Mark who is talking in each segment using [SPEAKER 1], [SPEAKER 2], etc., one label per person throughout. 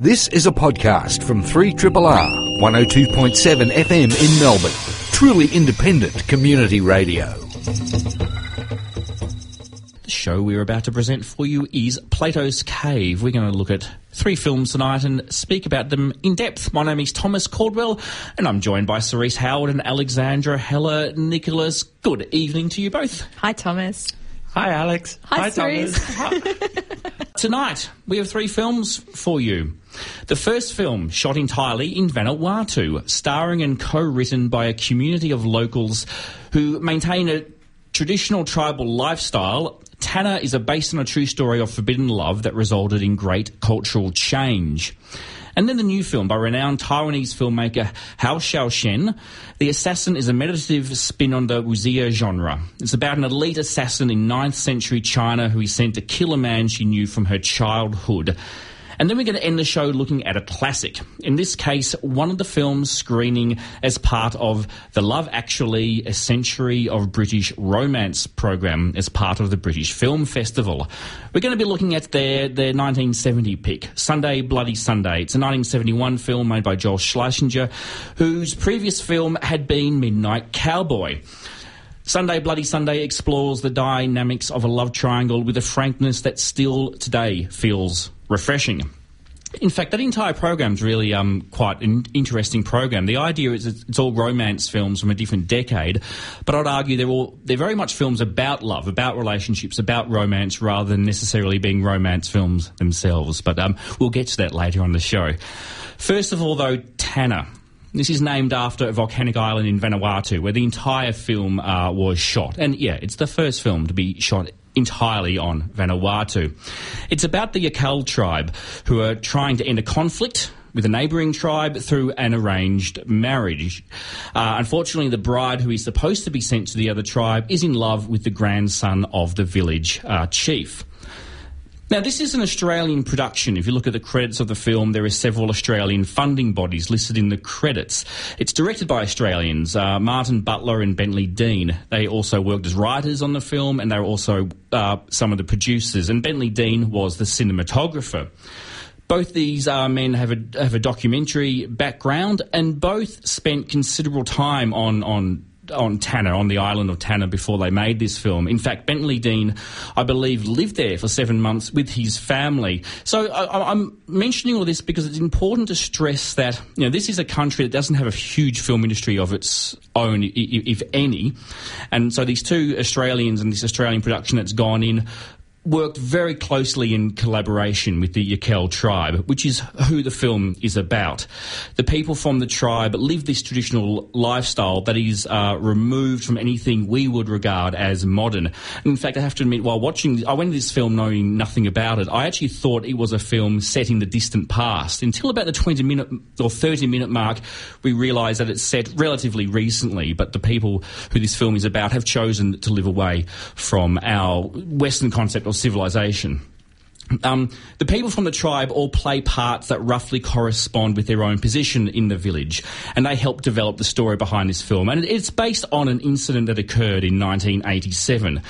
[SPEAKER 1] This is a podcast from 3RRR 102.7 FM in Melbourne. Truly independent community radio.
[SPEAKER 2] The show we're about to present for you is Plato's Cave. We're going to look at three films tonight and speak about them in depth. My name is Thomas Caldwell, and I'm joined by Cerise Howard and Alexandra Heller Nicholas. Good evening to you both.
[SPEAKER 3] Hi, Thomas.
[SPEAKER 4] Hi, Alex.
[SPEAKER 3] Hi, Cerise.
[SPEAKER 2] Tonight, we have three films for you. The first film, shot entirely in Vanuatu, starring and co written by a community of locals who maintain a traditional tribal lifestyle. Tanna is based on a true story of forbidden love that resulted in great cultural change. And then the new film by renowned Taiwanese filmmaker Hou Hsiao-hsien. The Assassin is a meditative spin on the wuxia genre. It's about an elite assassin in 9th century China who is sent to kill a man she knew from her childhood. And then we're going to end the show looking at a classic. In this case, one of the films screening as part of the Love Actually, a century of British romance program as part of the British Film Festival. We're going to be looking at their, their 1970 pick, Sunday Bloody Sunday. It's a 1971 film made by Joel Schlesinger, whose previous film had been Midnight Cowboy. Sunday Bloody Sunday explores the dynamics of a love triangle with a frankness that still today feels refreshing. In fact, that entire program's really um, quite an interesting program. The idea is it's all romance films from a different decade, but I'd argue they're all they're very much films about love, about relationships, about romance, rather than necessarily being romance films themselves. But um, we'll get to that later on the show. First of all, though, Tanna. This is named after a volcanic island in Vanuatu, where the entire film uh, was shot. And yeah, it's the first film to be shot entirely on Vanuatu. It's about the Yakel tribe who are trying to end a conflict with a neighbouring tribe through an arranged marriage. Uh, unfortunately, the bride who is supposed to be sent to the other tribe is in love with the grandson of the village uh, chief. Now, this is an Australian production. If you look at the credits of the film, there are several Australian funding bodies listed in the credits. It's directed by Australians, uh, Martin Butler and Bentley Dean. They also worked as writers on the film, and they were also uh, some of the producers. And Bentley Dean was the cinematographer. Both these uh, men have a, have a documentary background, and both spent considerable time on on on Tanna, on the island of Tanna, before they made this film. In fact, Bentley Dean, I believe, lived there for seven months with his family. So I, am mentioning all this because it's important to stress that you know this is a country that doesn't have a huge film industry of its own, if any, and so these two Australians and this Australian production that's gone in worked very closely in collaboration with the Yakel tribe, which is who the film is about. The people from the tribe live this traditional lifestyle that is uh, removed from anything we would regard as modern. And in fact, I have to admit, while watching, I went to this film knowing nothing about it. I actually thought it was a film set in the distant past until about the 20 minute or 30 minute mark. We realised that it's set relatively recently, but the people who this film is about have chosen to live away from our Western concept civilization. Um, the people from the tribe all play parts that roughly correspond with their own position in the village, and they help develop the story behind this film. And it's based on an incident that occurred in 1987.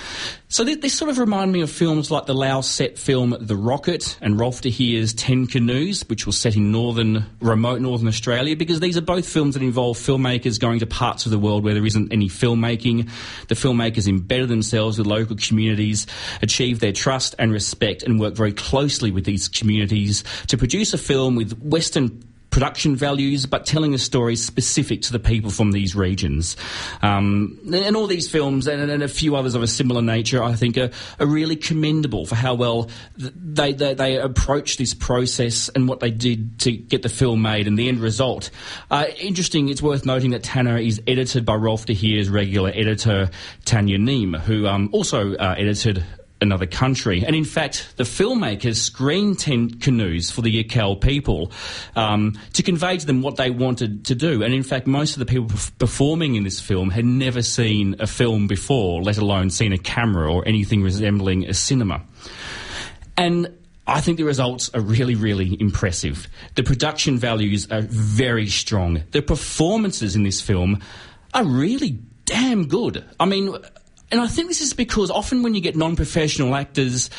[SPEAKER 2] So th- this sort of reminded me of films like the Lao set film The Rocket and Rolf de Heer's Ten Canoes, which was set in northern, remote northern Australia, because these are both films that involve filmmakers going to parts of the world where there isn't any filmmaking. The filmmakers embed themselves with local communities, achieve their trust and respect, and work very closely with these communities to produce a film with Western production values, but telling a story specific to the people from these regions. Um, and all these films, and, and, a few others of a similar nature, I think are, are really commendable for how well they, they, they, approach this process and what they did to get the film made and the end result. Uh, interesting, it's worth noting that Tanna is edited by Rolf de Heer's regular editor, Tania Nehme, who um, also uh, edited another country. And in fact, the filmmakers screened Ten Canoes for the Yakel people um, to convey to them what they wanted to do. And in fact, most of the people performing in this film had never seen a film before, let alone seen a camera or anything resembling a cinema. And I think the results are really, really impressive. The production values are very strong. The performances in this film are really damn good. I mean, and I think this is because often when you get non professional actors,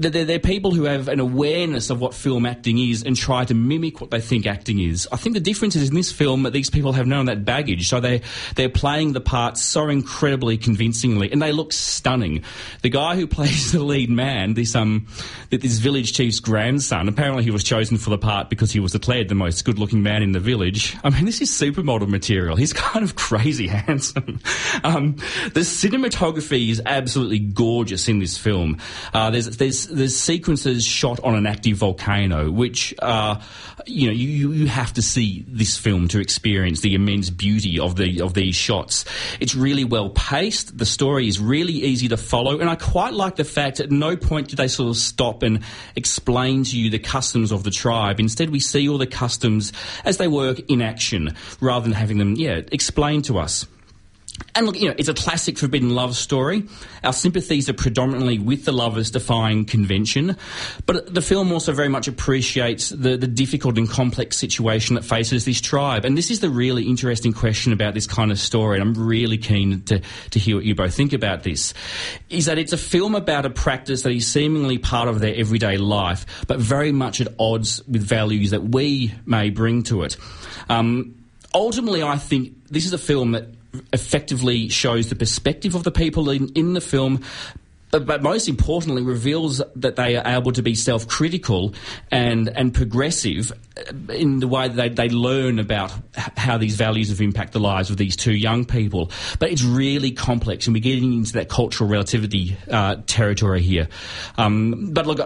[SPEAKER 2] they're, they're, people who have an awareness of what film acting is and try to mimic what they think acting is. I think the difference is in this film that these people have none of that baggage, so they they're playing the parts so incredibly convincingly, and they look stunning. The guy who plays the lead man, this um, this village chief's grandson, apparently he was chosen for the part because he was declared the most good-looking man in the village. I mean, this is supermodel material. He's kind of crazy handsome. Um, the cinematography is absolutely gorgeous in this film. Uh, there's there's there's sequences shot on an active volcano, which uh, you know you, you have to see this film to experience the immense beauty of the of these shots. It's really well paced. The story is really easy to follow, and I quite like the fact at no point do they sort of stop and explain to you the customs of the tribe. Instead, we see all the customs as they work in action, rather than having them yeah explained to us. And look, you know, it's a classic forbidden love story. Our sympathies are predominantly with the lovers defying convention, but the film also very much appreciates the, the difficult and complex situation that faces this tribe. And this is the really interesting question about this kind of story, and I'm really keen to, to hear what you both think about this, is that it's a film about a practice that is seemingly part of their everyday life, but very much at odds with values that we may bring to it. Um, ultimately, I think this is a film that effectively shows the perspective of the people in, in the film, but, but, most importantly reveals that they are able to be self-critical and and progressive in the way that they, they learn about how these values have impacted the lives of these two young people. But it's really complex, and we're getting into that cultural relativity uh, territory here. Um, but look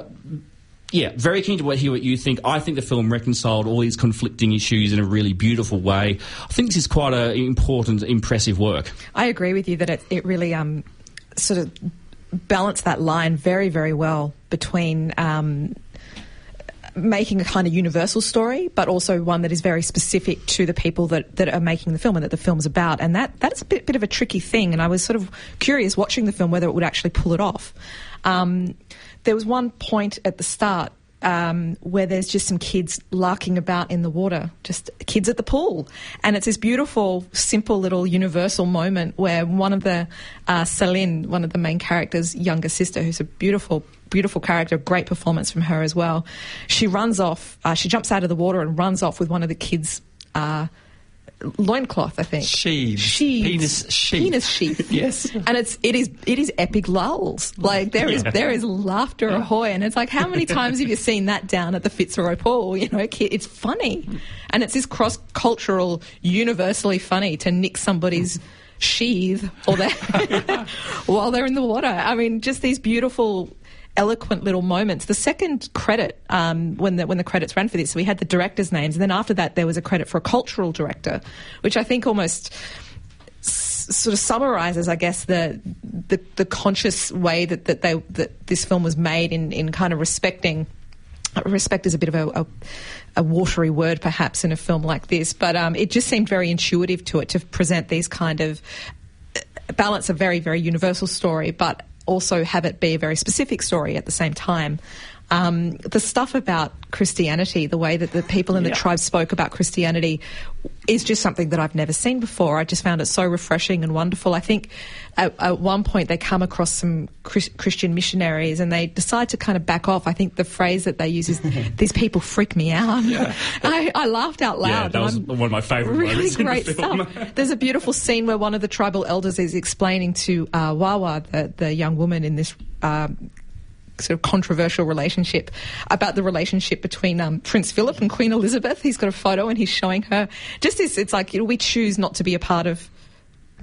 [SPEAKER 2] yeah, very keen to hear what you think. I think the film reconciled all these conflicting issues in a really beautiful way. I think this is quite an important, impressive work.
[SPEAKER 3] I agree with you that it, it really um, sort of balanced that line very, very well between. Um, making a kind of universal story, but also one that is very specific to the people that, that are making the film and that the film's about. And that that's a bit, bit of a tricky thing. And I was sort of curious watching the film whether it would actually pull it off. Um, there was one point at the start um, where there's just some kids larking about in the water, just kids at the pool. And it's this beautiful, simple little universal moment where one of the, uh, Selin, one of the main characters' younger sister, who's a beautiful, beautiful character, great performance from her as well, she runs off, uh, she jumps out of the water and runs off with one of the kids' uh, loincloth, I think.
[SPEAKER 4] Sheaves.
[SPEAKER 3] Sheaves.
[SPEAKER 4] Penis sheath.
[SPEAKER 3] Penis sheath.
[SPEAKER 4] yes.
[SPEAKER 3] And it's it is it is epic lulls. Like there is
[SPEAKER 4] Yeah.
[SPEAKER 3] there is laughter ahoy, and it's like how many times have you seen that down at the Fitzroy pool? You know, it's funny, and it's this cross cultural, universally funny to nick somebody's sheath or their while they're in the water. I mean, just these beautiful eloquent little moments. The second credit, um, when the when the credits ran for this, we had the directors' names, and then after that, there was a credit for a cultural director, which I think almost sort of summarizes, I guess, the the, the conscious way that, that they that this film was made in in kind of respecting. Respect is a bit of a, a, a watery word, perhaps, in a film like this, but um, it just seemed very intuitive to it to present these kind of balance a very, very universal story, but also have it be a very specific story at the same time. Um, the stuff about Christianity, the way that the people in the
[SPEAKER 4] Yeah.
[SPEAKER 3] tribe spoke about Christianity, is just something that I've never seen before. I just found it so refreshing and wonderful. I think at, at one point they come across some Chris, Christian missionaries and they decide to kind of back off. I think the phrase that they use is, "These people freak me out." I, I laughed out loud.
[SPEAKER 2] Yeah, that was
[SPEAKER 3] I'm-
[SPEAKER 2] one of my favourite
[SPEAKER 3] really
[SPEAKER 2] the
[SPEAKER 3] great
[SPEAKER 2] film.
[SPEAKER 3] stuff. There's a beautiful scene where one of the tribal elders is explaining to uh, Wawa, the, the young woman in this um, sort of controversial relationship, about the relationship between um, Prince Philip and Queen Elizabeth. He's got a photo and he's showing her. Just this, it's like you know, we choose not to be a part of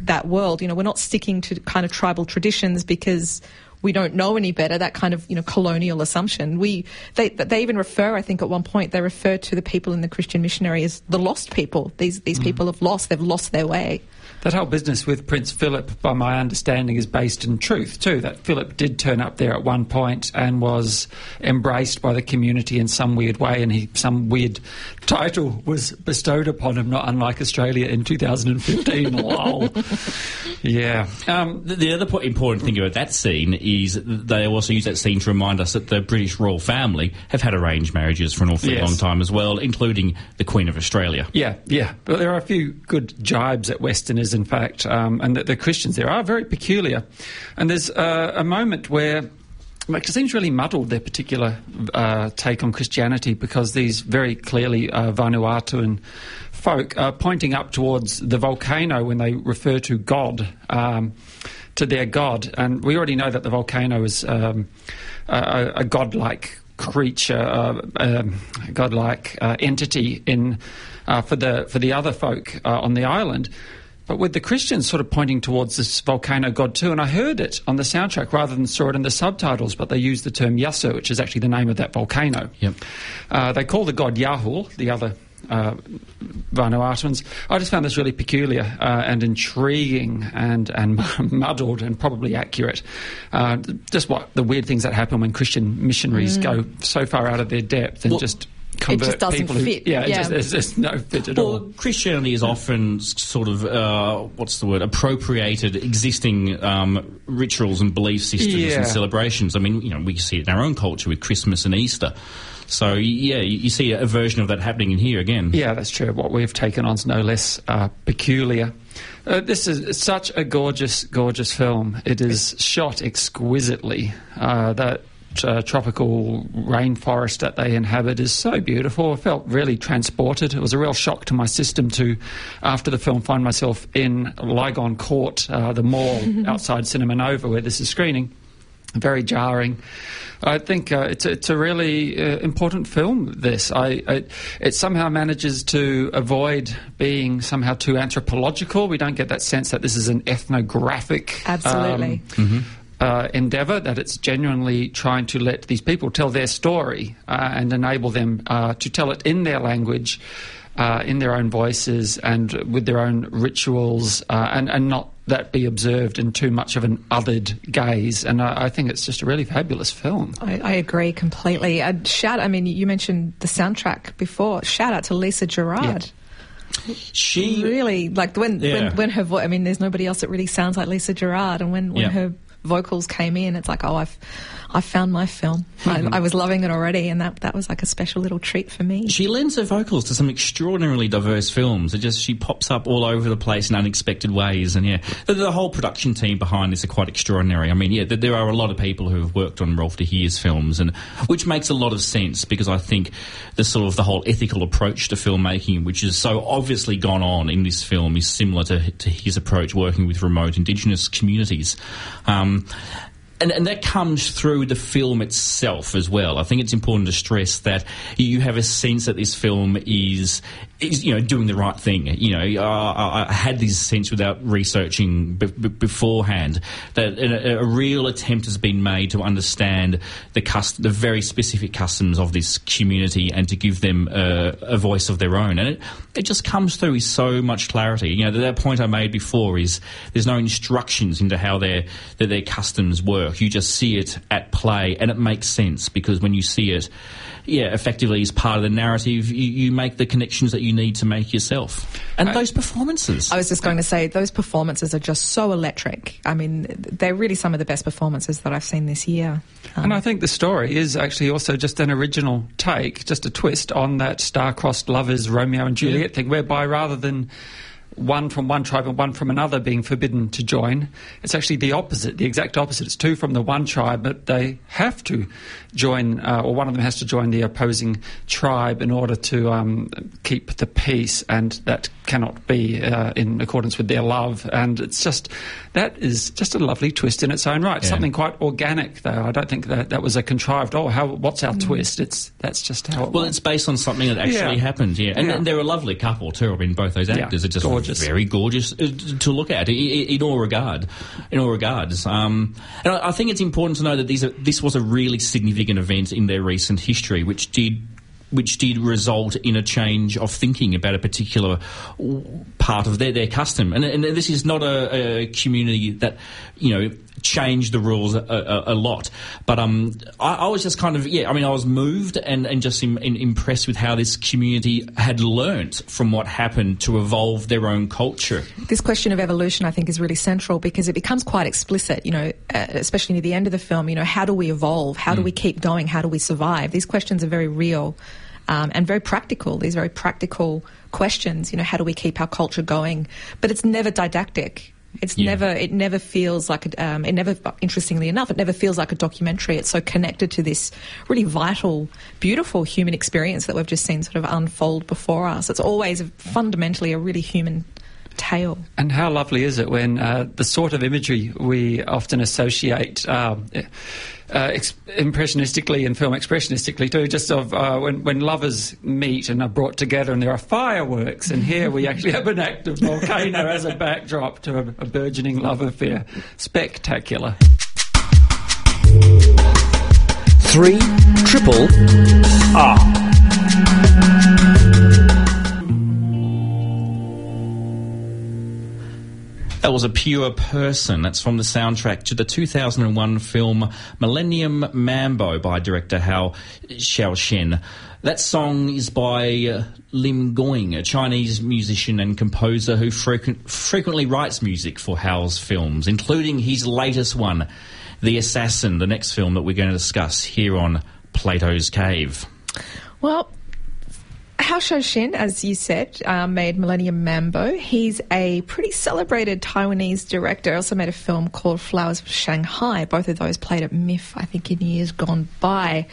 [SPEAKER 3] that world. You know, we're not sticking to kind of tribal traditions because we don't know any better. That kind of you know colonial assumption. We they they even refer, I think, at one point they refer to the people in the Christian missionary as the lost people. These these people have lost. They've lost their way.
[SPEAKER 4] That whole business with Prince Philip, by my understanding, is based in truth too. That Philip did turn up there at one point and was embraced by the community in some weird way, and he some weird title was bestowed upon him, not unlike Australia in 2015. Lol. Yeah. Um,
[SPEAKER 2] The, the other po- important thing about that scene is they also use that scene to remind us that the British royal family have had arranged marriages for an awfully
[SPEAKER 4] Yes.
[SPEAKER 2] long time as well, including the Queen of Australia.
[SPEAKER 4] Yeah, yeah. But there are a few good jibes at Westerners, in fact, um, and the, the Christians there are very peculiar. And there's uh, a moment where it seems really muddled their particular uh, take on Christianity because these very clearly uh, Vanuatuan folk are pointing up towards the volcano when they refer to God, um, to their God. And we already know that the volcano is um, a, a godlike creature, uh, um, a godlike uh, entity in uh, for the for the other folk uh, on the island. But with the Christians sort of pointing towards this volcano god too, and I heard it on the soundtrack rather than saw it in the subtitles, but they used the term Yasur, which is actually the name of that volcano.
[SPEAKER 2] Yep.
[SPEAKER 4] Uh, they call the god Yahul, the other uh, Vanuatuans. I just found this really peculiar uh, and intriguing and, and muddled and probably accurate. Uh, just what the weird things that happen when Christian missionaries
[SPEAKER 3] Mm.
[SPEAKER 4] go so far out of their depth and
[SPEAKER 2] Well,
[SPEAKER 4] just convert it
[SPEAKER 3] just doesn't
[SPEAKER 4] people who,
[SPEAKER 3] fit.
[SPEAKER 4] Yeah, it
[SPEAKER 3] Yeah.
[SPEAKER 4] Just, there's, there's no fit at all.
[SPEAKER 2] Well, Christianity is often sort of uh, what's the word appropriated existing um, rituals and belief systems
[SPEAKER 4] Yeah.
[SPEAKER 2] and celebrations. I mean, you know, we see it in our own culture with Christmas and Easter. So yeah, you, you see a version of that happening in here again.
[SPEAKER 4] Yeah, that's true. What we've taken on is no less uh, peculiar. Uh, this is such a gorgeous, gorgeous film. It is shot exquisitely. Uh, that uh, tropical rainforest that they inhabit is so beautiful. I felt really transported. It was a real shock to my system to, after the film, find myself in Lygon Court, uh, the mall outside Cinema Nova where this is screening very jarring. I think uh, it's, a, it's a really uh, important film. This I, I, it somehow manages to avoid being somehow too anthropological. We don't get that sense that this is an ethnographic
[SPEAKER 3] Absolutely.
[SPEAKER 4] um, uh, endeavour. That it's genuinely trying to let these people tell their story uh, and enable them uh, to tell it in their language. Uh, in their own voices and with their own rituals, uh, and, and not that be observed in too much of an othered gaze. And I, I think it's just a really fabulous film.
[SPEAKER 3] I, I agree completely. I'd shout. I mean, you mentioned the soundtrack before. Shout out to Lisa Gerrard.
[SPEAKER 2] She
[SPEAKER 3] Really, like when
[SPEAKER 2] Yeah.
[SPEAKER 3] when, when her voice. I mean, there's nobody else that really sounds like Lisa Gerrard. And when, when
[SPEAKER 2] Yeah.
[SPEAKER 3] her vocals came in, it's like, oh, I've I found my film.
[SPEAKER 2] Mm-hmm.
[SPEAKER 3] I, I was loving it already, and that that was like a special little treat for me.
[SPEAKER 2] She lends her vocals to some extraordinarily diverse films. It just she pops up all over the place in unexpected ways, and yeah, the, the whole production team behind this are quite extraordinary. I mean, yeah, th- there are a lot of people who have worked on Rolf de Heer's films, and which makes a lot of sense because I think the sort of the whole ethical approach to filmmaking, which is so obviously gone on in this film, is similar to to his approach working with remote Indigenous communities. Um, and, and that comes through the film itself as well. I think it's important to stress that you have a sense that this film is, is you know, doing the right thing. You know, I, I had this sense without researching b- b- beforehand that a, a real attempt has been made to understand the cust- the very specific customs of this community and to give them a, a voice of their own. And it, it just comes through with so much clarity. You know, that point I made before is there's no instructions into how their that their customs work. You just see it at play, and it makes sense because when you see it, yeah, effectively as part of the narrative, you, you make the connections that you need to make yourself. And those performances.
[SPEAKER 3] I was just going to say those performances are just so electric. I mean, they're really some of the best performances that I've seen this year. Um,
[SPEAKER 4] And I think the story is actually also just an original take, just a twist on that star-crossed lovers Romeo and Juliet thing, whereby rather than one from one tribe and one from another being forbidden to join, it's actually the opposite, the exact opposite. It's two from the one tribe, but they have to join, uh, or one of them has to join the opposing tribe in order to um, keep the peace, and that cannot be uh, in accordance with their love. And it's just that is just a lovely twist in its own right.
[SPEAKER 2] Yeah.
[SPEAKER 4] Something quite organic, though. I don't think that that was a contrived. Oh, how? What's our twist? It's that's just how. It
[SPEAKER 2] Well,
[SPEAKER 4] was.
[SPEAKER 2] it's based on something that actually
[SPEAKER 4] Yeah.
[SPEAKER 2] happened, yeah. And,
[SPEAKER 4] Yeah.
[SPEAKER 2] and they're a lovely couple too. I mean, both those
[SPEAKER 4] Yeah,
[SPEAKER 2] actors are just
[SPEAKER 4] gorgeous.
[SPEAKER 2] very gorgeous uh, to look at in all regard, in all regards. Um, and I I think it's important to know that these are, this was a really significant event in their recent history, which did. Which did result in a change of thinking about a particular part of their, their custom, and, and this is not a, a community that you know changed the rules a, a, a lot. But um, I, I was just kind of yeah. I mean, I was moved and, and just im, in, impressed with how this community had learnt from what happened to evolve their own culture.
[SPEAKER 3] this question of evolution, I think, is really central because it becomes quite explicit, you know, uh, especially near the end of the film. You know, how do we evolve? How do we keep going? How do we survive? These questions are very real um, and very practical. These very practical questions, you know, how do we keep our culture going? But it's never didactic. It's
[SPEAKER 2] Yeah.
[SPEAKER 3] never. It never feels like. A, um, it never. Interestingly enough, it never feels like a documentary. It's so connected to this really vital, beautiful human experience that we've just seen sort of unfold before us. It's always fundamentally a really human tale.
[SPEAKER 4] And how lovely is it when uh, the sort of imagery we often associate um, uh, ex- impressionistically and film expressionistically too, just of uh, when, when lovers meet and are brought together and there are fireworks, and here we actually have an active volcano as a backdrop to a, a burgeoning love affair. Spectacular.
[SPEAKER 1] Three triple R.
[SPEAKER 2] That was a pure person. That's from the soundtrack to the 2001 film Millennium Mambo by director Hou Hsiao-hsien. That song is by uh, Lim Giong, a Chinese musician and composer who frequent, frequently writes music for Hou's films, including his latest one, The Assassin, the next film that we're going to discuss here on Plato's Cave.
[SPEAKER 3] Well, Hou Hsiao-hsien, as you said, uh, made Millennium Mambo. He's a pretty celebrated Taiwanese director. Also made a film called Flowers of Shanghai. Both of those played at MIFF, I think, in years gone by.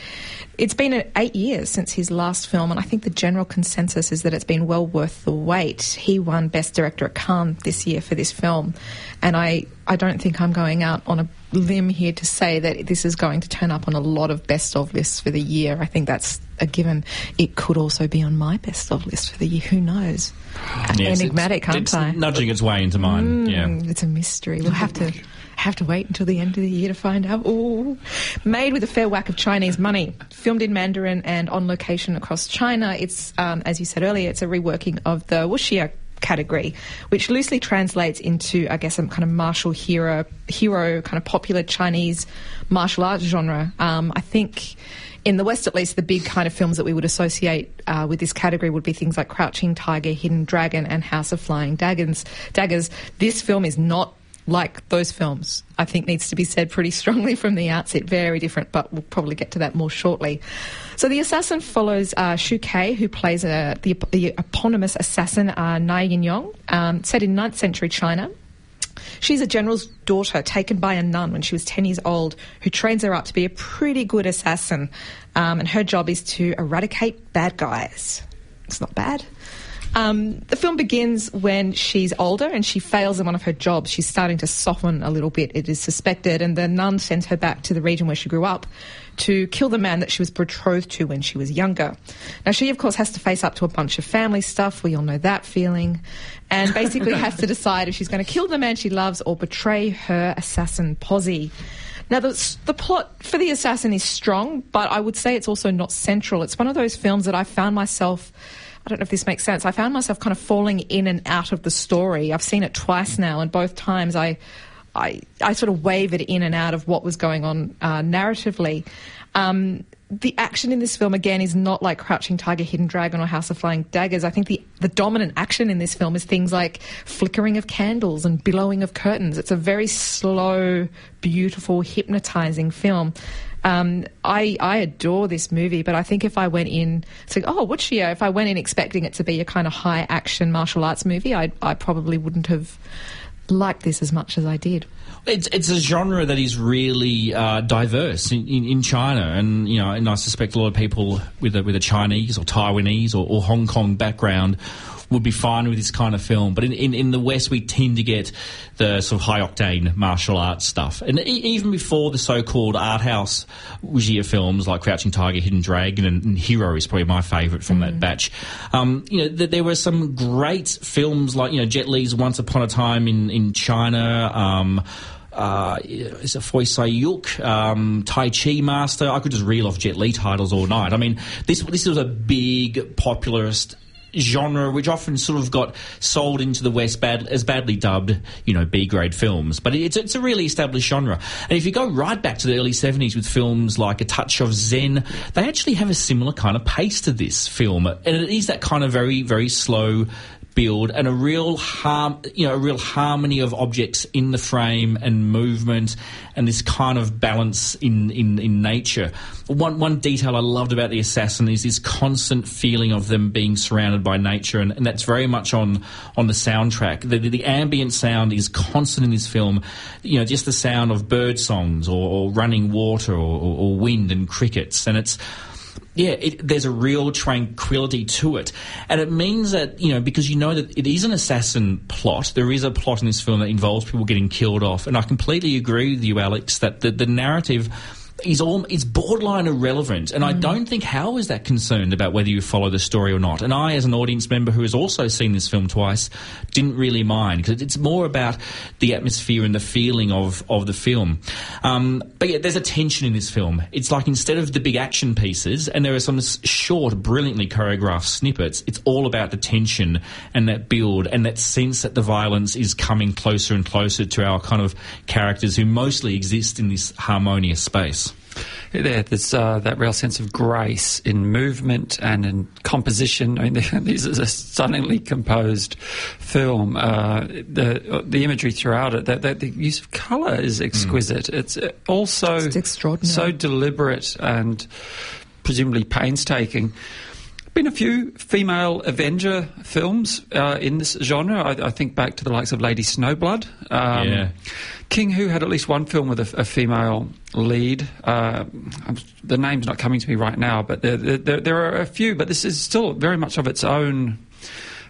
[SPEAKER 3] It's been eight years since his last film, and I think the general consensus is that it's been well worth the wait. He won Best Director at Cannes this year for this film, and I, I don't think I'm going out on a limb here to say that this is going to turn up on a lot of best of lists for the year. I think that's a given. It could also be on my best of list for the year. Who knows?
[SPEAKER 2] Yes,
[SPEAKER 3] Enigmatic,
[SPEAKER 2] it's,
[SPEAKER 3] aren't
[SPEAKER 2] it's
[SPEAKER 3] I?
[SPEAKER 2] nudging its way into mine. yeah.
[SPEAKER 3] Mm, It's a mystery. We'll have to have to wait until the end of the year to find out. Ooh. Made with a fair whack of Chinese money, filmed in Mandarin and on location across China. It's, um, as you said earlier, it's a reworking of the wuxia category, which loosely translates into, I guess, a kind of martial hero, hero kind of popular Chinese martial arts genre. Um, I think in the West, at least, the big kind of films that we would associate uh, with this category would be things like Crouching Tiger, Hidden Dragon, and House of Flying Daggers. Daggers. This film is not like those films. I think needs to be said pretty strongly from the outset. Very different, but we'll probably get to that more shortly. So the assassin follows uh, Shu Qi, who plays uh, the, the eponymous assassin uh, Nie Yinniang, um, set in 9th century China. She's a general's daughter taken by a nun when she was 10 years old who trains her up to be a pretty good assassin. Um, and her job is to eradicate bad guys. It's not bad. Um, the film begins when she's older and she fails in one of her jobs. She's starting to soften a little bit, it is suspected, and the nun sends her back to the region where she grew up to kill the man that she was betrothed to when she was younger. Now, she, of course, has to face up to a bunch of family stuff. We all know that feeling. And basically has to decide if she's going to kill the man she loves or betray her assassin posse. Now, the, the plot for The Assassin is strong, but I would say it's also not central. It's one of those films that I found myself. I don't know if this makes sense. I found myself kind of falling in and out of the story. I've seen it twice now, and both times I, I, I sort of wavered in and out of what was going on uh, narratively. Um, the action in this film again is not like Crouching Tiger, Hidden Dragon, or House of Flying Daggers. I think the the dominant action in this film is things like flickering of candles and billowing of curtains. It's a very slow, beautiful, hypnotizing film. Um, I I adore this movie, but I think if I went in, oh, would she? If I went in expecting it to be a kind of high action martial arts movie, I I probably wouldn't have liked this as much as I did.
[SPEAKER 2] It's it's a genre that is really uh, diverse in, in, in China, and you know, and I suspect a lot of people with a, with a Chinese or Taiwanese or, or Hong Kong background would be fine with this kind of film. But in, in, in the West, we tend to get the sort of high octane martial arts stuff, and e- even before the so-called art house wuxia films like Crouching Tiger, Hidden Dragon, and, and Hero is probably my favourite from that batch. Um, you know, th- there were some great films like you know Jet Li's Once Upon a Time in in China. Um, uh, is it Fong Sai-yuk, um, Tai Chi Master? I could just reel off Jet Li titles all night. I mean, this this was a big popularist genre which often sort of got sold into the West bad, as badly dubbed, you know, B grade films. But it's, it's a really established genre. And if you go right back to the early 70s with films like A Touch of Zen, they actually have a similar kind of pace to this film. And it is that kind of very, very slow build and a real harm, you know, a real harmony of objects in the frame and movement and this kind of balance in, in, in nature. One, one detail I loved about The Assassin is this constant feeling of them being surrounded by nature, and, and that's very much on, on the soundtrack. The, the, the, ambient sound is constant in this film. You know, just the sound of bird songs or, or running water or, or, or wind and crickets, and it's yeah, it, there's a real tranquility to it. And it means that, you know, because you know that it is an assassin plot, there is a plot in this film that involves people getting killed off. And I completely agree with you, Alex, that the, the narrative is all is borderline irrelevant, and mm. I don't think Hou is that concerned about whether you follow the story or not. And I, as an audience member who has also seen this film twice, didn't really mind because it's more about the atmosphere and the feeling of of the film. Um, but yeah, there's a tension in this film. It's like instead of the big action pieces, and there are some short, brilliantly choreographed snippets. It's all about the tension and that build and that sense that the violence is coming closer and closer to our kind of characters who mostly exist in this harmonious space
[SPEAKER 4] there, there's uh, that real sense of grace in movement and in composition. I mean, this is a stunningly composed film. Uh, the the imagery throughout it, the, the, the use of colour is exquisite. Mm. It's uh, also
[SPEAKER 3] it's extraordinary.
[SPEAKER 4] so deliberate and presumably painstaking been a few female Avenger films uh, in this genre. I, I, think back to the likes of Lady Snowblood.
[SPEAKER 2] Um, yeah.
[SPEAKER 4] King Hu had at least one film with a, a female lead. Uh, the name's not coming to me right now, but there, there, there, are a few. But this is still very much of its own.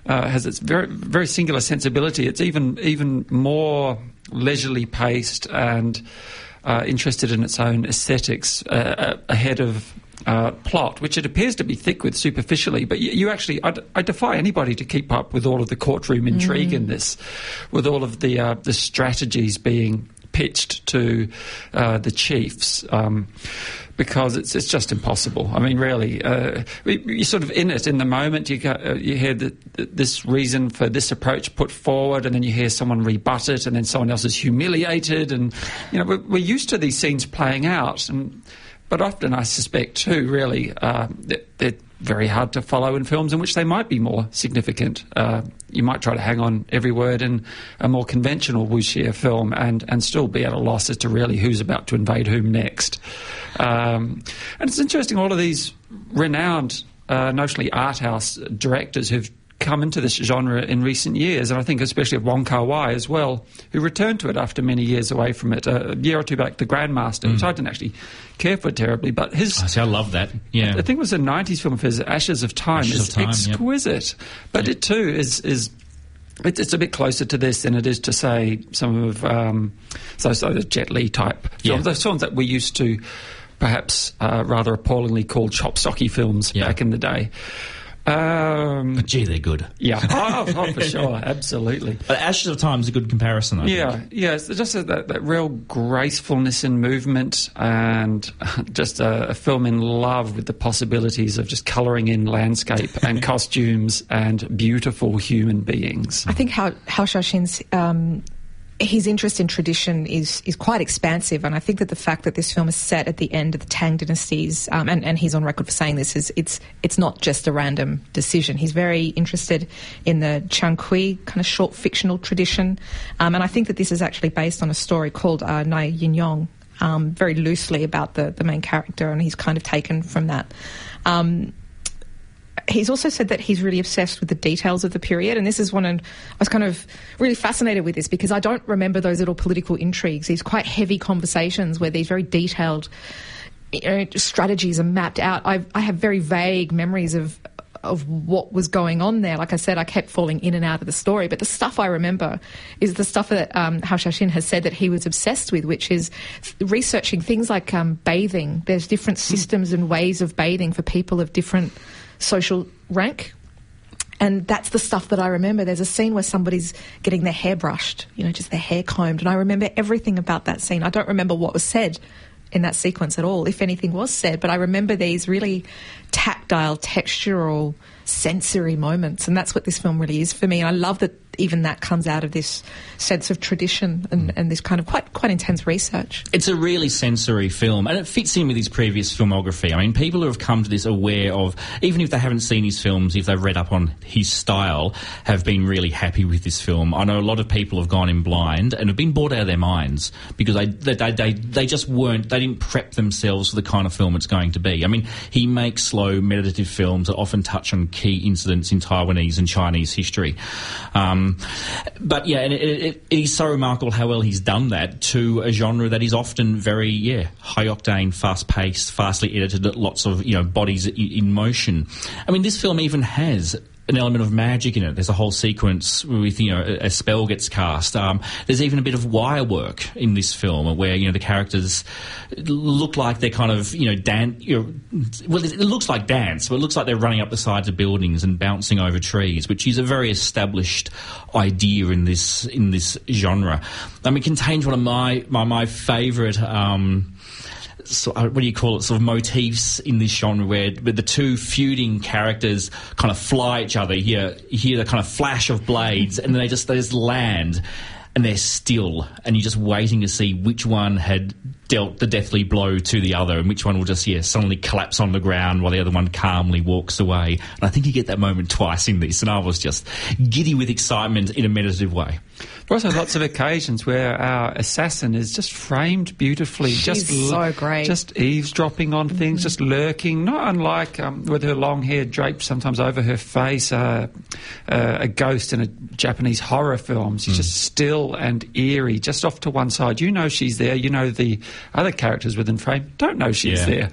[SPEAKER 4] Uh, has its very very singular sensibility. It's even even more leisurely paced and uh, interested in its own aesthetics uh, uh, ahead of uh, plot, which it appears to be thick with superficially, but you, you actually, I, I, defy anybody to keep up with all of the courtroom intrigue mm. in this, with all of the uh, the strategies being pitched to uh, the chiefs. Um, because it's it's just impossible. I mean, really, uh, you're sort of in it in the moment. You uh, you hear the, this reason for this approach put forward, and then you hear someone rebut it, and then someone else is humiliated, and you know we're, we're used to these scenes playing out, and but often, I suspect, too, really, uh, they're very hard to follow in films in which they might be more significant. Uh, you might try to hang on every word in a more conventional wuxia film and, and still be at a loss as to really who's about to invade whom next. Um, and it's interesting, all of these renowned, uh, notionally art house directors who've come into this genre in recent years, and I think especially of Wong Kar Wai as well, who returned to it after many years away from it. Uh, a year or two back, The Grandmaster, mm. which I didn't actually care for terribly, but his.
[SPEAKER 2] I, see, I love that. Yeah,
[SPEAKER 4] I think it was a '90s film of his, Ashes of Time. Ashes is of time, exquisite, yep. but yep. it too is is it's, a bit closer to this than it is to say some of um, so, so the Jet Li type films, yeah. those films that we used to perhaps uh, rather appallingly called chopsocky films yeah. back in the day.
[SPEAKER 2] Um, but gee, they're good.
[SPEAKER 4] Yeah, oh, oh, for sure, absolutely.
[SPEAKER 2] But Ashes of Time is a good comparison. I
[SPEAKER 4] yeah,
[SPEAKER 2] think.
[SPEAKER 4] yeah, it's just a, that, that real gracefulness in movement, and just a, a, film in love with the possibilities of just colouring in landscape and costumes and beautiful human beings.
[SPEAKER 3] I think how Hou Hsiao-hsien's um, his interest in tradition is is quite expansive, and I think that the fact that this film is set at the end of the Tang dynasties, um, and, and he's on record for saying this, is it's it's not just a random decision. He's very interested in the chuanqi kind of short fictional tradition, um, and I think that this is actually based on a story called uh, Nie Yinniang, um, very loosely about the the main character, and he's kind of taken from that. Um, he's also said that he's really obsessed with the details of the period, and this is one. And I was kind of really fascinated with this because I don't remember those little political intrigues. These quite heavy conversations where these very detailed you know, strategies are mapped out. I've, I have very vague memories of of what was going on there. Like I said, I kept falling in and out of the story, but the stuff I remember is the stuff that um, Hou Hsiao-hsien has said that he was obsessed with, which is researching things like um, bathing. There's different systems and ways of bathing for people of different social rank. And that's the stuff that I remember. There's a scene where somebody's getting their hair brushed, you know, just their hair combed. And I remember everything about that scene. I don't remember what was said in that sequence at all, if anything was said, but I remember these really tactile, textural, sensory moments. And that's what this film really is for me. And I love that even that comes out of this sense of tradition and, and this kind of quite quite intense research.
[SPEAKER 2] It's a really sensory film, and it fits in with his previous filmography. I mean, people who have come to this aware of, even if they haven't seen his films, if they've read up on his style, have been really happy with this film. I know a lot of people have gone in blind and have been bored out of their minds because they they, they, they just weren't, they didn't prep themselves for the kind of film it's going to be. I mean, he makes slow, meditative films that often touch on key incidents in Taiwanese and Chinese history. Um, but yeah, and it, it, it is so remarkable how well he's done that to a genre that is often very, yeah, high octane, fast paced, fastly edited, lots of, you know, bodies in motion. I mean, this film even has an element of magic in it. There's a whole sequence with you know a, spell gets cast. Um, there's even a bit of wire work in this film where you know the characters look like they're kind of you know dance. You know, well, it looks like dance, but it looks like they're running up the sides of buildings and bouncing over trees, which is a very established idea in this in this genre. I mean, it contains one of my my, my favourite. Um, what do you call it, sort of motifs in this genre where, where the two feuding characters kind of fly each other. You hear, you hear the kind of flash of blades and then they just, they just land and they're still, and you're just waiting to see which one had dealt the deathly blow to the other, and which one will just yeah suddenly collapse on the ground while the other one calmly walks away. And I think you get that moment twice in this, and I was just giddy with excitement in a meditative way.
[SPEAKER 4] There are also lots of occasions where our assassin is just framed beautifully,
[SPEAKER 3] She's
[SPEAKER 4] just
[SPEAKER 3] so great,
[SPEAKER 4] just eavesdropping on things, mm-hmm. just lurking, not unlike um, with her long hair draped sometimes over her face, uh, uh, a ghost in a Japanese horror film. She's mm. just still and eerie, just off to one side. You know she's there. You know the other characters within frame don't know she's yeah. there.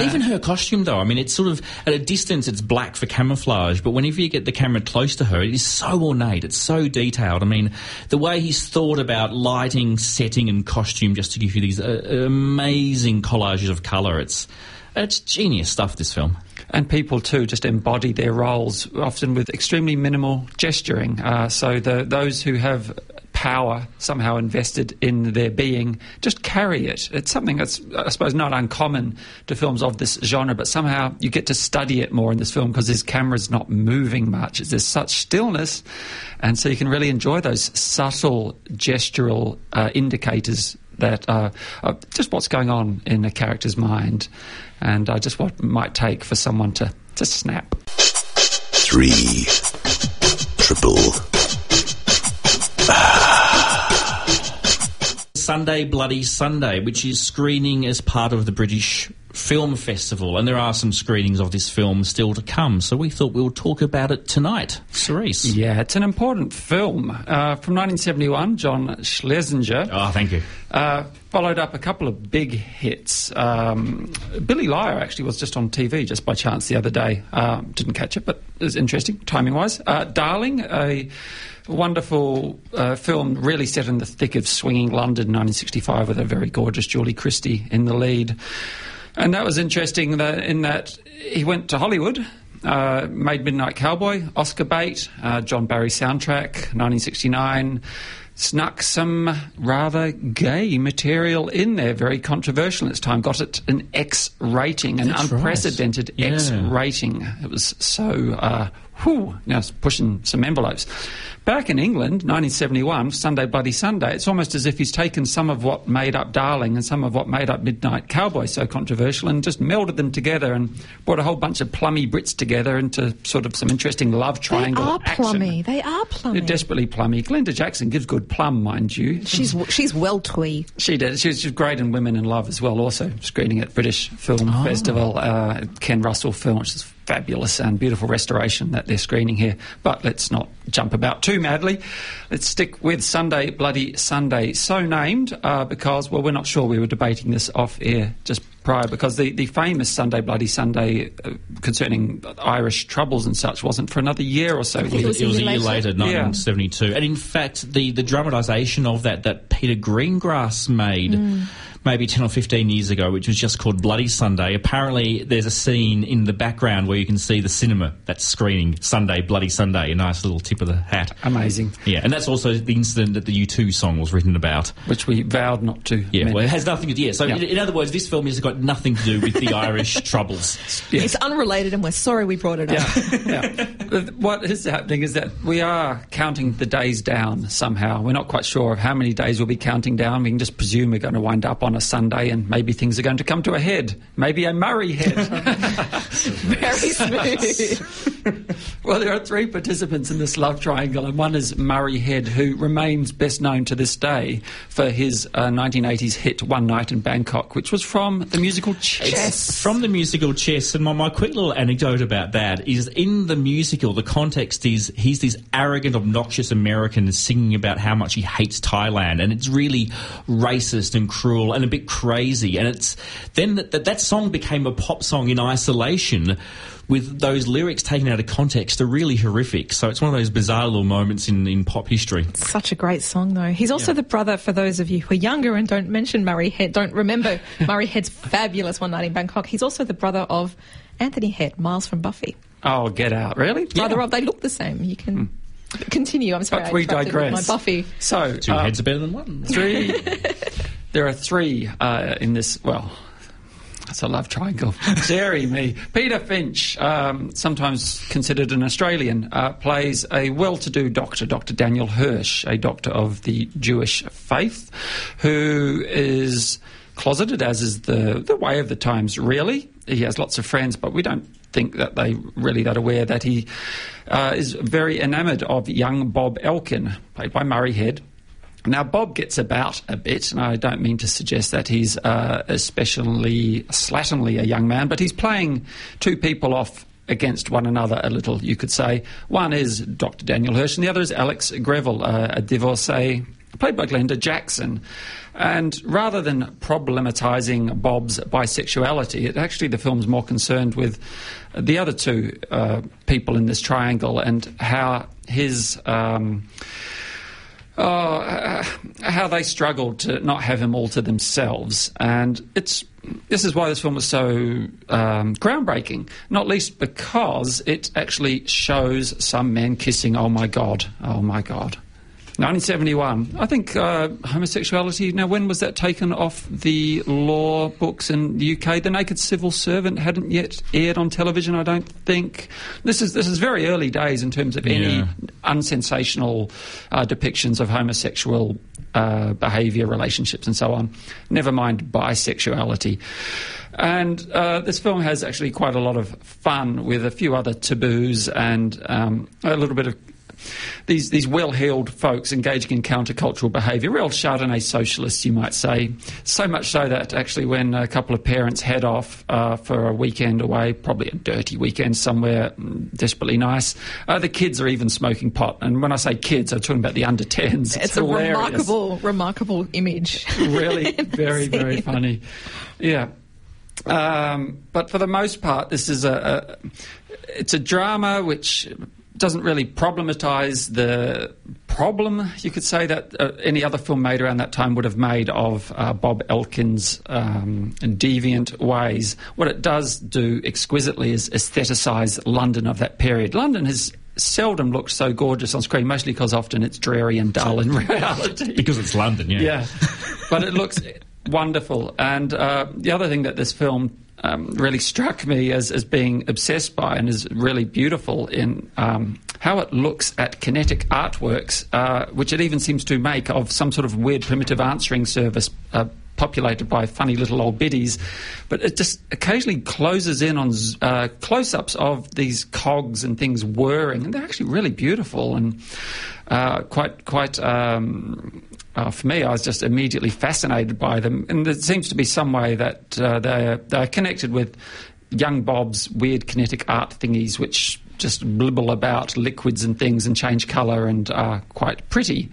[SPEAKER 2] Even her costume, though, I mean, it's sort of at a distance, it's black for camouflage, but whenever you get the camera close to her, it is so ornate, it's so detailed. I mean, the way he's thought about lighting, setting, and costume just to give you these uh, amazing collages of colour, it's it's genius stuff. This film
[SPEAKER 4] and people too just embody their roles often with extremely minimal gesturing. Uh, so the, those who have power somehow invested in their being just carry it. It's something that's, I suppose, not uncommon to films of this genre, but somehow you get to study it more in this film because his camera's not moving much. There's such stillness, and so you can really enjoy those subtle gestural uh, indicators that are, are, just what's going on in a character's mind and uh, just what might take for someone to, to snap.
[SPEAKER 1] Three. Triple.
[SPEAKER 2] Sunday Bloody Sunday, which is screening as part of the British Film Festival, and there are some screenings of this film still to come. So we thought we'll talk about it tonight. Cerise.
[SPEAKER 4] Yeah, it's an important film uh, from 1971. John Schlesinger.
[SPEAKER 2] Oh, thank you.
[SPEAKER 4] Uh, followed up a couple of big hits. Um, Billy Liar actually was just on TV just by chance the other day. Uh, didn't catch it, but it was interesting timing wise. Uh, Darling, a wonderful uh, film, really set in the thick of swinging London, 1965, with a very gorgeous Julie Christie in the lead. And that was interesting that in that he went to Hollywood, uh, made Midnight Cowboy, Oscar bait, uh, John Barry soundtrack, 1969. Snuck some rather gay material in there, very controversial at its time. Got it an X rating, an That's unprecedented right. X rating. It was so, uh, whew, now pushing some envelopes. Back in England, 1971, Sunday Bloody Sunday, it's almost as if he's taken some of what made up Darling and some of what made up Midnight Cowboy so controversial and just melded them together and brought a whole bunch of plummy Brits together into sort of some interesting love triangle.
[SPEAKER 3] They are
[SPEAKER 4] action.
[SPEAKER 3] plummy. They are plummy.
[SPEAKER 4] They're desperately plummy. Glenda Jackson gives good plum, mind you.
[SPEAKER 3] She's she's well twee.
[SPEAKER 4] She did. She was, she was great in Women in Love as well. Also screening at British Film oh. Festival, uh, Ken Russell film, which is fabulous and beautiful restoration that they're screening here. But let's not jump about too madly. Let's stick with Sunday Bloody Sunday. So named uh, because, well, we're not sure. We were debating this off air just prior because the, the famous Sunday Bloody Sunday uh, concerning Irish troubles and such wasn't for another year or so.
[SPEAKER 2] It was, it was a year later, 1972. Yeah. And in fact, the, the dramatisation of that that Peter Greengrass made. Mm maybe 10 or 15 years ago, which was just called Bloody Sunday. Apparently, there's a scene in the background where you can see the cinema that's screening Sunday, Bloody Sunday, a nice little tip of the hat.
[SPEAKER 4] Amazing.
[SPEAKER 2] Yeah, and that's also the incident that the U2 song was written about.
[SPEAKER 4] Which we vowed not to.
[SPEAKER 2] Yeah, well, it has nothing to do. Yeah, so in, in, other words, this film has got got nothing to do with the Irish troubles.
[SPEAKER 3] It's unrelated, and we're sorry we brought it up.
[SPEAKER 4] yeah. What is happening is that we are counting the days down somehow. We're not quite sure of how many days we'll be counting down. We can just presume we're going to wind up on a Sunday and maybe things are going to come to a head. Maybe a Murray head.
[SPEAKER 3] Very smooth.
[SPEAKER 4] well, there are three participants in this love triangle, and one is Murray Head, who remains best known to this day for his uh, 1980s hit One Night in Bangkok, which was from the musical Chess.
[SPEAKER 2] It's from the musical Chess, and my, my quick little anecdote about that is in the musical, the context is he's this arrogant, obnoxious American singing about how much he hates Thailand, and it's really racist and cruel and a bit crazy. And it's then that that, that song became a pop song in isolation. With those lyrics taken out of context, are really horrific. So it's one of those bizarre little moments in, in pop history.
[SPEAKER 3] Such a great song, though. He's also
[SPEAKER 2] Yeah.
[SPEAKER 3] the brother, for those of you who are younger and don't mention Murray Head, don't remember Murray Head's fabulous One Night in Bangkok. He's also the brother of Anthony Head, Giles from Buffy.
[SPEAKER 4] Oh, get out. Really?
[SPEAKER 3] Brother of, they look the same. You can continue. I'm sorry,
[SPEAKER 4] But we
[SPEAKER 3] interrupted
[SPEAKER 4] digress.
[SPEAKER 3] My Buffy.
[SPEAKER 4] So,
[SPEAKER 2] Two
[SPEAKER 4] uh,
[SPEAKER 2] heads are better than one.
[SPEAKER 4] three. there are three uh, in this. Well, that's a love triangle. Dairy me. Peter Finch, um, sometimes considered an Australian, uh, plays a well-to-do doctor, Dr. Daniel Hirsch, a doctor of the Jewish faith, who is closeted, as is the the way of the times. Really, he has lots of friends, but we don't think that they really that aware that he uh, is very enamoured of young Bob Elkin, played by Murray Head. Now, Bob gets about a bit, and I don't mean to suggest that he's uh, especially slatternly a young man, but he's playing two people off against one another a little, you could say. One is Dr. Daniel Hirsch, and the other is Alex Greville, uh, a divorcee played by Glenda Jackson. And rather than problematizing Bob's bisexuality, it actually the film's more concerned with the other two uh, people in this triangle and how his. Um, oh, uh, how they struggled to not have him all to themselves. And it's this is why this film was so um, groundbreaking, not least because it actually shows some men kissing. Oh my God! Oh my God! 1971. I think uh, homosexuality. Now, when was that taken off the law books in the UK? The Naked Civil Servant hadn't yet aired on television. I don't think. This is this is very early days in terms of any
[SPEAKER 2] Yeah.
[SPEAKER 4] unsensational uh, depictions of homosexual uh, behaviour, relationships, and so on. Never mind bisexuality. And uh, this film has actually quite a lot of fun with a few other taboos and um, a little bit of these these well-heeled folks engaging in countercultural behaviour, real Chardonnay socialists, you might say. So much so that actually, when a couple of parents head off uh, for a weekend away, probably a dirty weekend somewhere mm, desperately nice, uh, the kids are even smoking pot. And when I say kids, I'm talking about the under tens.
[SPEAKER 3] It's, a remarkable, remarkable image.
[SPEAKER 4] really very very funny yeah um, but for the most part this is a, a it's a drama which doesn't really problematize the problem you could say that uh, any other film made around that time would have made of uh, Bob Elkin's um, deviant ways. What it does do exquisitely is aestheticize London of that period. London has seldom looked so gorgeous on screen mostly because often it's dreary and dull in reality.
[SPEAKER 2] Because it's London, yeah.
[SPEAKER 4] yeah, but it looks wonderful. And uh, the other thing that this film um, really struck me as, as being obsessed by and is really beautiful in um, how it looks at kinetic artworks, uh, which it even seems to make of some sort of weird primitive answering service. Uh, Populated by funny little old biddies, but it just occasionally closes in on uh, close-ups of these cogs and things whirring, and they're actually really beautiful and uh, quite quite um, uh, for me, I was just immediately fascinated by them. And there seems to be some way that uh, they're, they're connected with young Bob's weird kinetic art thingies, which just blibble about liquids and things and change colour and are quite pretty.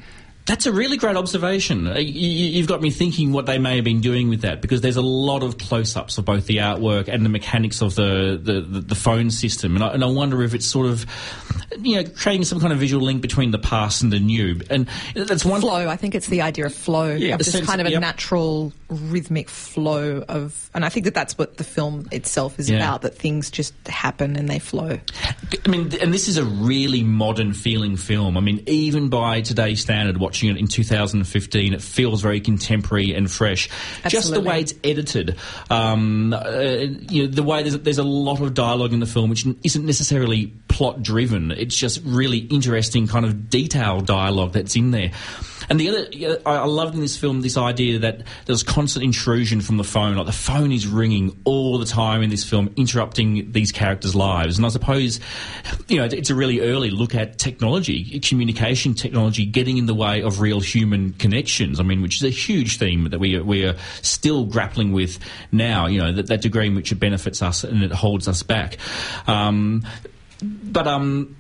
[SPEAKER 2] That's a really great observation. Uh, You've got me thinking what they may have been doing with that because there's a lot of close-ups of both the artwork and the mechanics of the, the, the, phone system, and I, and I wonder if it's sort of, you know, creating some kind of visual link between the past and the new. And that's one
[SPEAKER 3] flow. I think it's the idea of flow,
[SPEAKER 2] Yeah,
[SPEAKER 3] of just
[SPEAKER 2] sense-
[SPEAKER 3] kind of a
[SPEAKER 2] yep.
[SPEAKER 3] natural rhythmic flow of, and I think that that's what the film itself is
[SPEAKER 2] Yeah.
[SPEAKER 3] about. That things just happen and they flow.
[SPEAKER 2] I mean, and this is a really modern feeling film. I mean, even by today's standard, watching watching it in 2015, it feels very contemporary and fresh. Just the way it's edited, um, uh, you know, the way there's, there's a lot of dialogue in the film which isn't necessarily plot driven. It's just really interesting, kind of detailed dialogue that's in there. And the other, I loved in this film this idea that there's constant intrusion from the phone. Like the phone is ringing all the time in this film, interrupting these characters' lives. And I suppose, you know, it's a really early look at technology, communication technology, getting in the way of real human connections. I mean, which is a huge theme that we are, we are still grappling with now. You know, that, that degree in which it benefits us and it holds us back. Um, but um,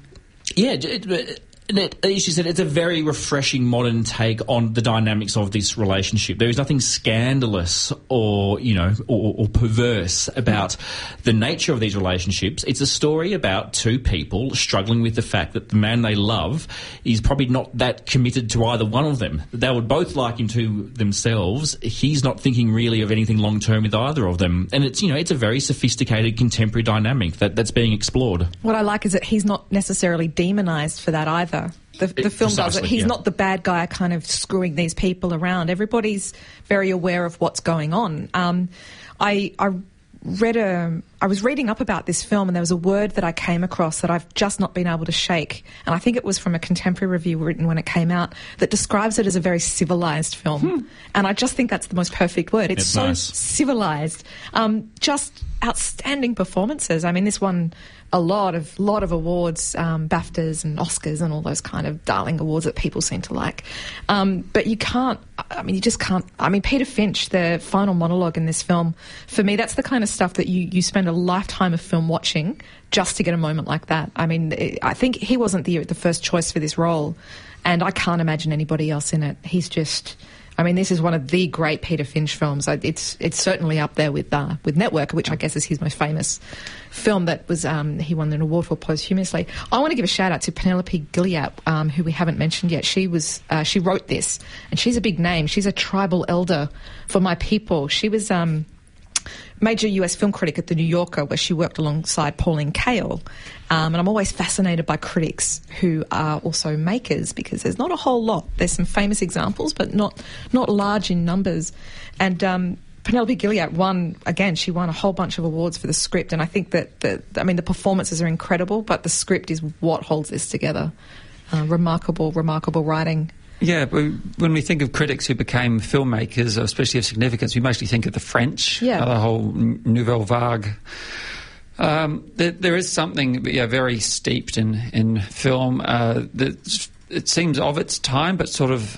[SPEAKER 2] yeah, it, it, it, as you said, it's a very refreshing modern take on the dynamics of this relationship. There is nothing scandalous or you know or, or perverse about the nature of these relationships. It's a story about two people struggling with the fact that the man they love is probably not that committed to either one of them. They would both like him to themselves. He's not thinking really of anything long term with either of them, and it's you know it's a very sophisticated contemporary dynamic that, that's being explored.
[SPEAKER 3] What I like is that he's not necessarily demonized for that either. The, the film does it. He's
[SPEAKER 2] yeah.
[SPEAKER 3] not the bad guy kind of screwing these people around. Everybody's very aware of what's going on. Um, I, I read a. I was reading up about this film, and there was a word that I came across that I've just not been able to shake. And I think it was from a contemporary review written when it came out that describes it as a very civilized film. And I just think that's the most perfect word. It's
[SPEAKER 2] It's
[SPEAKER 3] so
[SPEAKER 2] nice.
[SPEAKER 3] civilized. Um, just outstanding performances. I mean, this won a lot of lot of awards, um, BAFTAs and Oscars and all those kind of darling awards that people seem to like. Um, but you can't. I mean, you just can't. I mean, Peter Finch, the final monologue in this film, for me, that's the kind of stuff that you you spend a lifetime of film watching just to get a moment like that. I mean, I think he wasn't the the first choice for this role, and I can't imagine anybody else in it. He's just. I mean, this is one of the great Peter Finch films. It's it's certainly up there with uh, with Network, which I guess is his most famous film. That was um, he won an award for posthumously. I want to give a shout out to Penelope Gilliatt, um, who we haven't mentioned yet. She was uh, she wrote this, and she's a big name. She's a tribal elder for my people. She was. Um, major US film critic at The New Yorker, where she worked alongside Pauline Kael. Um, and I'm always fascinated by critics who are also makers because there's not a whole lot. There's some famous examples, but not not large in numbers. And um, Penelope Gilliatt won again. She won a whole bunch of awards for the script, and I think that the I mean the performances are incredible, but the script is what holds this together. Uh, remarkable, remarkable writing.
[SPEAKER 4] Yeah, but when we think of critics who became filmmakers, especially of significance, we mostly think of the French,
[SPEAKER 3] Yeah.
[SPEAKER 4] uh, the whole Nouvelle Vague. Um, there, there is something yeah, very steeped in, in film uh, that it seems of its time, but sort of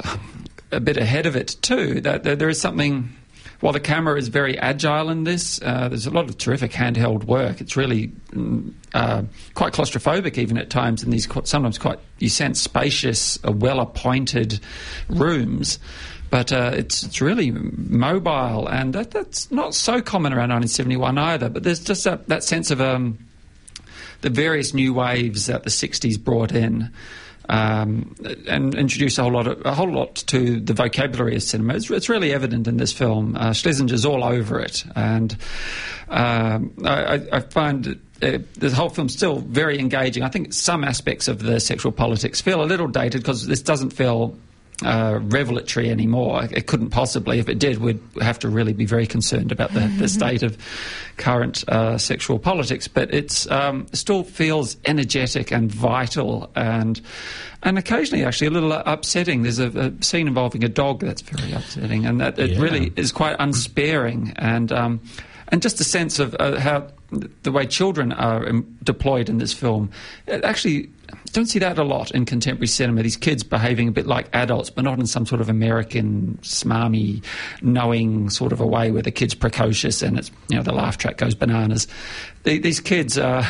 [SPEAKER 4] a bit ahead of it too. That, that there is something. While the camera is very agile in this, uh, there's a lot of terrific handheld work. It's really mm, uh, quite claustrophobic, even at times, in these qu- sometimes quite, you sense, spacious, uh, well appointed rooms. But uh, it's, it's really mobile, and that, that's not so common around 1971 either. But there's just that, that sense of um, the various new waves that the 60s brought in um, and introduce a whole lot of, a whole lot to the vocabulary of cinema. It's, it's really evident in this film. Uh, Schlesinger's all over it, and um, I, I- find. Uh, the whole film's still very engaging. I think some aspects of the sexual politics feel a little dated because this doesn't feel uh, revelatory anymore. It couldn't possibly. If it did, we'd have to really be very concerned about the, the state of current uh, sexual politics. But it's um, still feels energetic and vital, and and occasionally actually a little uh, upsetting. There's a, a scene involving a dog that's very upsetting, and that it
[SPEAKER 2] Yeah.
[SPEAKER 4] really is quite unsparing and. Um, and just a sense of uh, how the way children are um, deployed in this film. It actually, don't see that a lot in contemporary cinema. These kids behaving a bit like adults, but not in some sort of American smarmy, knowing sort of a way where the kid's precocious and it's you know the laugh track goes bananas. The, these kids are.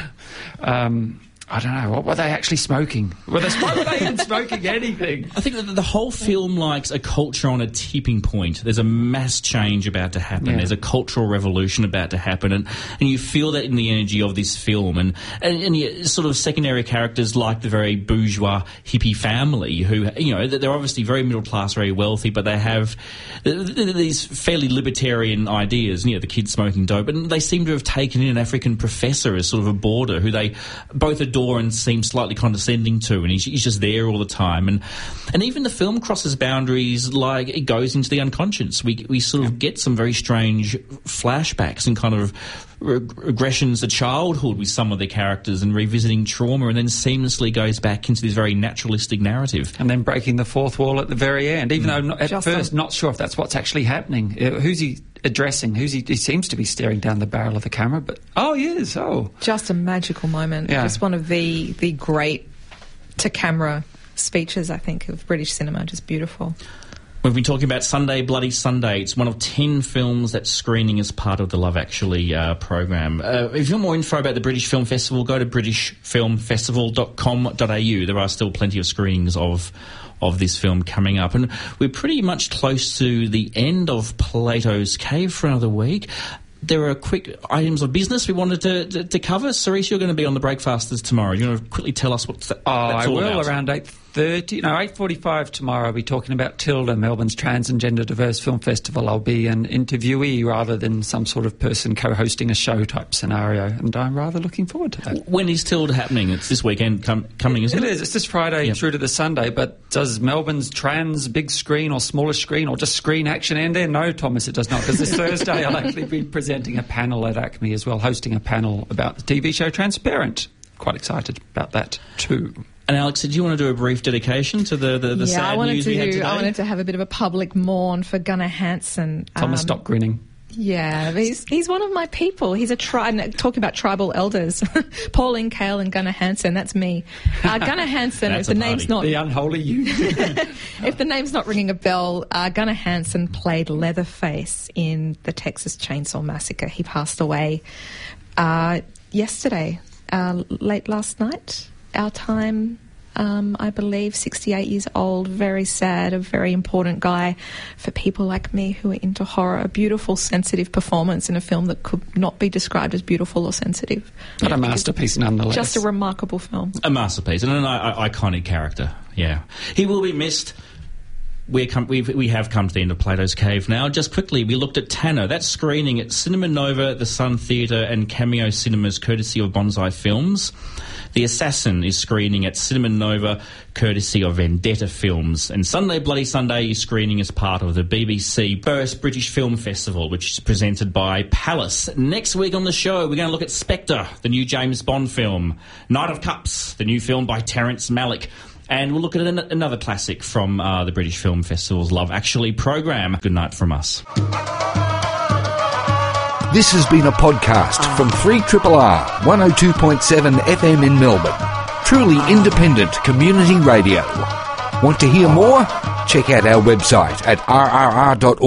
[SPEAKER 4] Um, I don't know. What were they actually smoking? Were they, sm- were they even smoking anything?
[SPEAKER 2] I think that the whole film likes a culture on a tipping point. There's a mass change about to happen.
[SPEAKER 4] Yeah.
[SPEAKER 2] There's a cultural revolution about to happen, and, and you feel that in the energy of this film. And and, and you, sort of secondary characters like the very bourgeois hippie family, who you know they're obviously very middle class, very wealthy, but they have th- th- these fairly libertarian ideas. You know, the kids smoking dope, and they seem to have taken in an African professor as sort of a border, who they both adore door and seems slightly condescending to, and he's, he's just there all the time. And and even the film crosses boundaries, like it goes into the unconscious. We we sort of get some very strange flashbacks and kind of regressions to childhood with some of the characters and revisiting trauma, and then seamlessly goes back into this very naturalistic narrative.
[SPEAKER 4] and then breaking the fourth wall at the very end, even though not, at
[SPEAKER 3] Just
[SPEAKER 4] first
[SPEAKER 3] a-
[SPEAKER 4] not sure if that's what's actually happening. Uh, who's he addressing? Who's he? He seems to be staring down the barrel of the camera, but oh, he is. Oh,
[SPEAKER 3] Just a magical moment.
[SPEAKER 4] Yeah.
[SPEAKER 3] Just one of the the great to camera speeches I think of British cinema. Just beautiful.
[SPEAKER 2] We've been talking about Sunday Bloody Sunday. It's one of 10 films that's screening as part of the Love Actually uh, program. Uh, if you want more info about the British Film Festival, go to britishfilmfestival.com.au. There are still plenty of screenings of of this film coming up. And we're pretty much close to the end of Plato's Cave for another week. There are quick items of business we wanted to, to, to cover. Cerise, you're going to be on the Breakfasters tomorrow. You want to quickly tell us what that,
[SPEAKER 4] Oh,
[SPEAKER 2] that's
[SPEAKER 4] I
[SPEAKER 2] all
[SPEAKER 4] will
[SPEAKER 2] about?
[SPEAKER 4] around eight thirty. No, eight forty-five tomorrow. I'll be talking about Tilde, Melbourne's trans and gender diverse film festival. I'll be an interviewee rather than some sort of person co-hosting a show type scenario, and I'm rather looking forward to that.
[SPEAKER 2] When is Tilde happening? It's this weekend com- coming, isn't
[SPEAKER 4] It
[SPEAKER 2] it?
[SPEAKER 4] is. It's this Friday
[SPEAKER 2] Yep.
[SPEAKER 4] through to the Sunday. But does Melbourne's trans big screen or smaller screen or just screen action end there? No, Thomas, it does not. Because this Thursday I'll actually be presenting a panel at ACMI as well, hosting a panel about the TV show Transparent. Quite excited about that too.
[SPEAKER 2] And Alex, did you want to do a brief dedication to the, the, the
[SPEAKER 3] yeah,
[SPEAKER 2] sad
[SPEAKER 3] I wanted
[SPEAKER 2] news
[SPEAKER 3] to
[SPEAKER 2] we had today?
[SPEAKER 3] I wanted to have a bit of a public mourn for Gunnar Hansen.
[SPEAKER 4] Thomas,
[SPEAKER 3] Um,
[SPEAKER 4] stop grinning.
[SPEAKER 3] Yeah, he's he's one of my people. He's a tri- talking about tribal elders, Pauline Kael and Gunnar Hansen. That's me. Uh, Gunnar Hansen. If the name's not
[SPEAKER 4] The unholy union.
[SPEAKER 3] if the name's not ringing a bell, uh, Gunnar Hansen played Leatherface in the Texas Chainsaw Massacre. He passed away uh, yesterday, uh, late last night, our time. Um, I believe 68 years old, very sad, a very important guy for people like me who are into horror. A beautiful, sensitive performance in a film that could not be described as beautiful or sensitive.
[SPEAKER 4] but a masterpiece nonetheless.
[SPEAKER 3] Just a remarkable film.
[SPEAKER 2] a masterpiece and an I- I- iconic character. Yeah, he will be missed. We're com- we've, we have come to the end of Plato's Cave now. Just quickly, we looked at Tanna. That's screening at Cinema Nova, the Sun Theatre, and Cameo Cinemas, courtesy of Bonsai Films. The Assassin is screening at Cinema Nova, courtesy of Vendetta Films. And Sunday Bloody Sunday is screening as part of the BBC First British Film Festival, which is presented by Palace. Next week on the show, we're going to look at Spectre, the new James Bond film, Knight of Cups, the new film by Terrence Malick. And we'll look at an- another classic from uh, the British Film Festival's Love Actually program. Good night from us.
[SPEAKER 1] This has been a podcast from 3RRR 102.7 FM in Melbourne. Truly independent community radio. Want to hear more? Check out our website at rrr.org.au.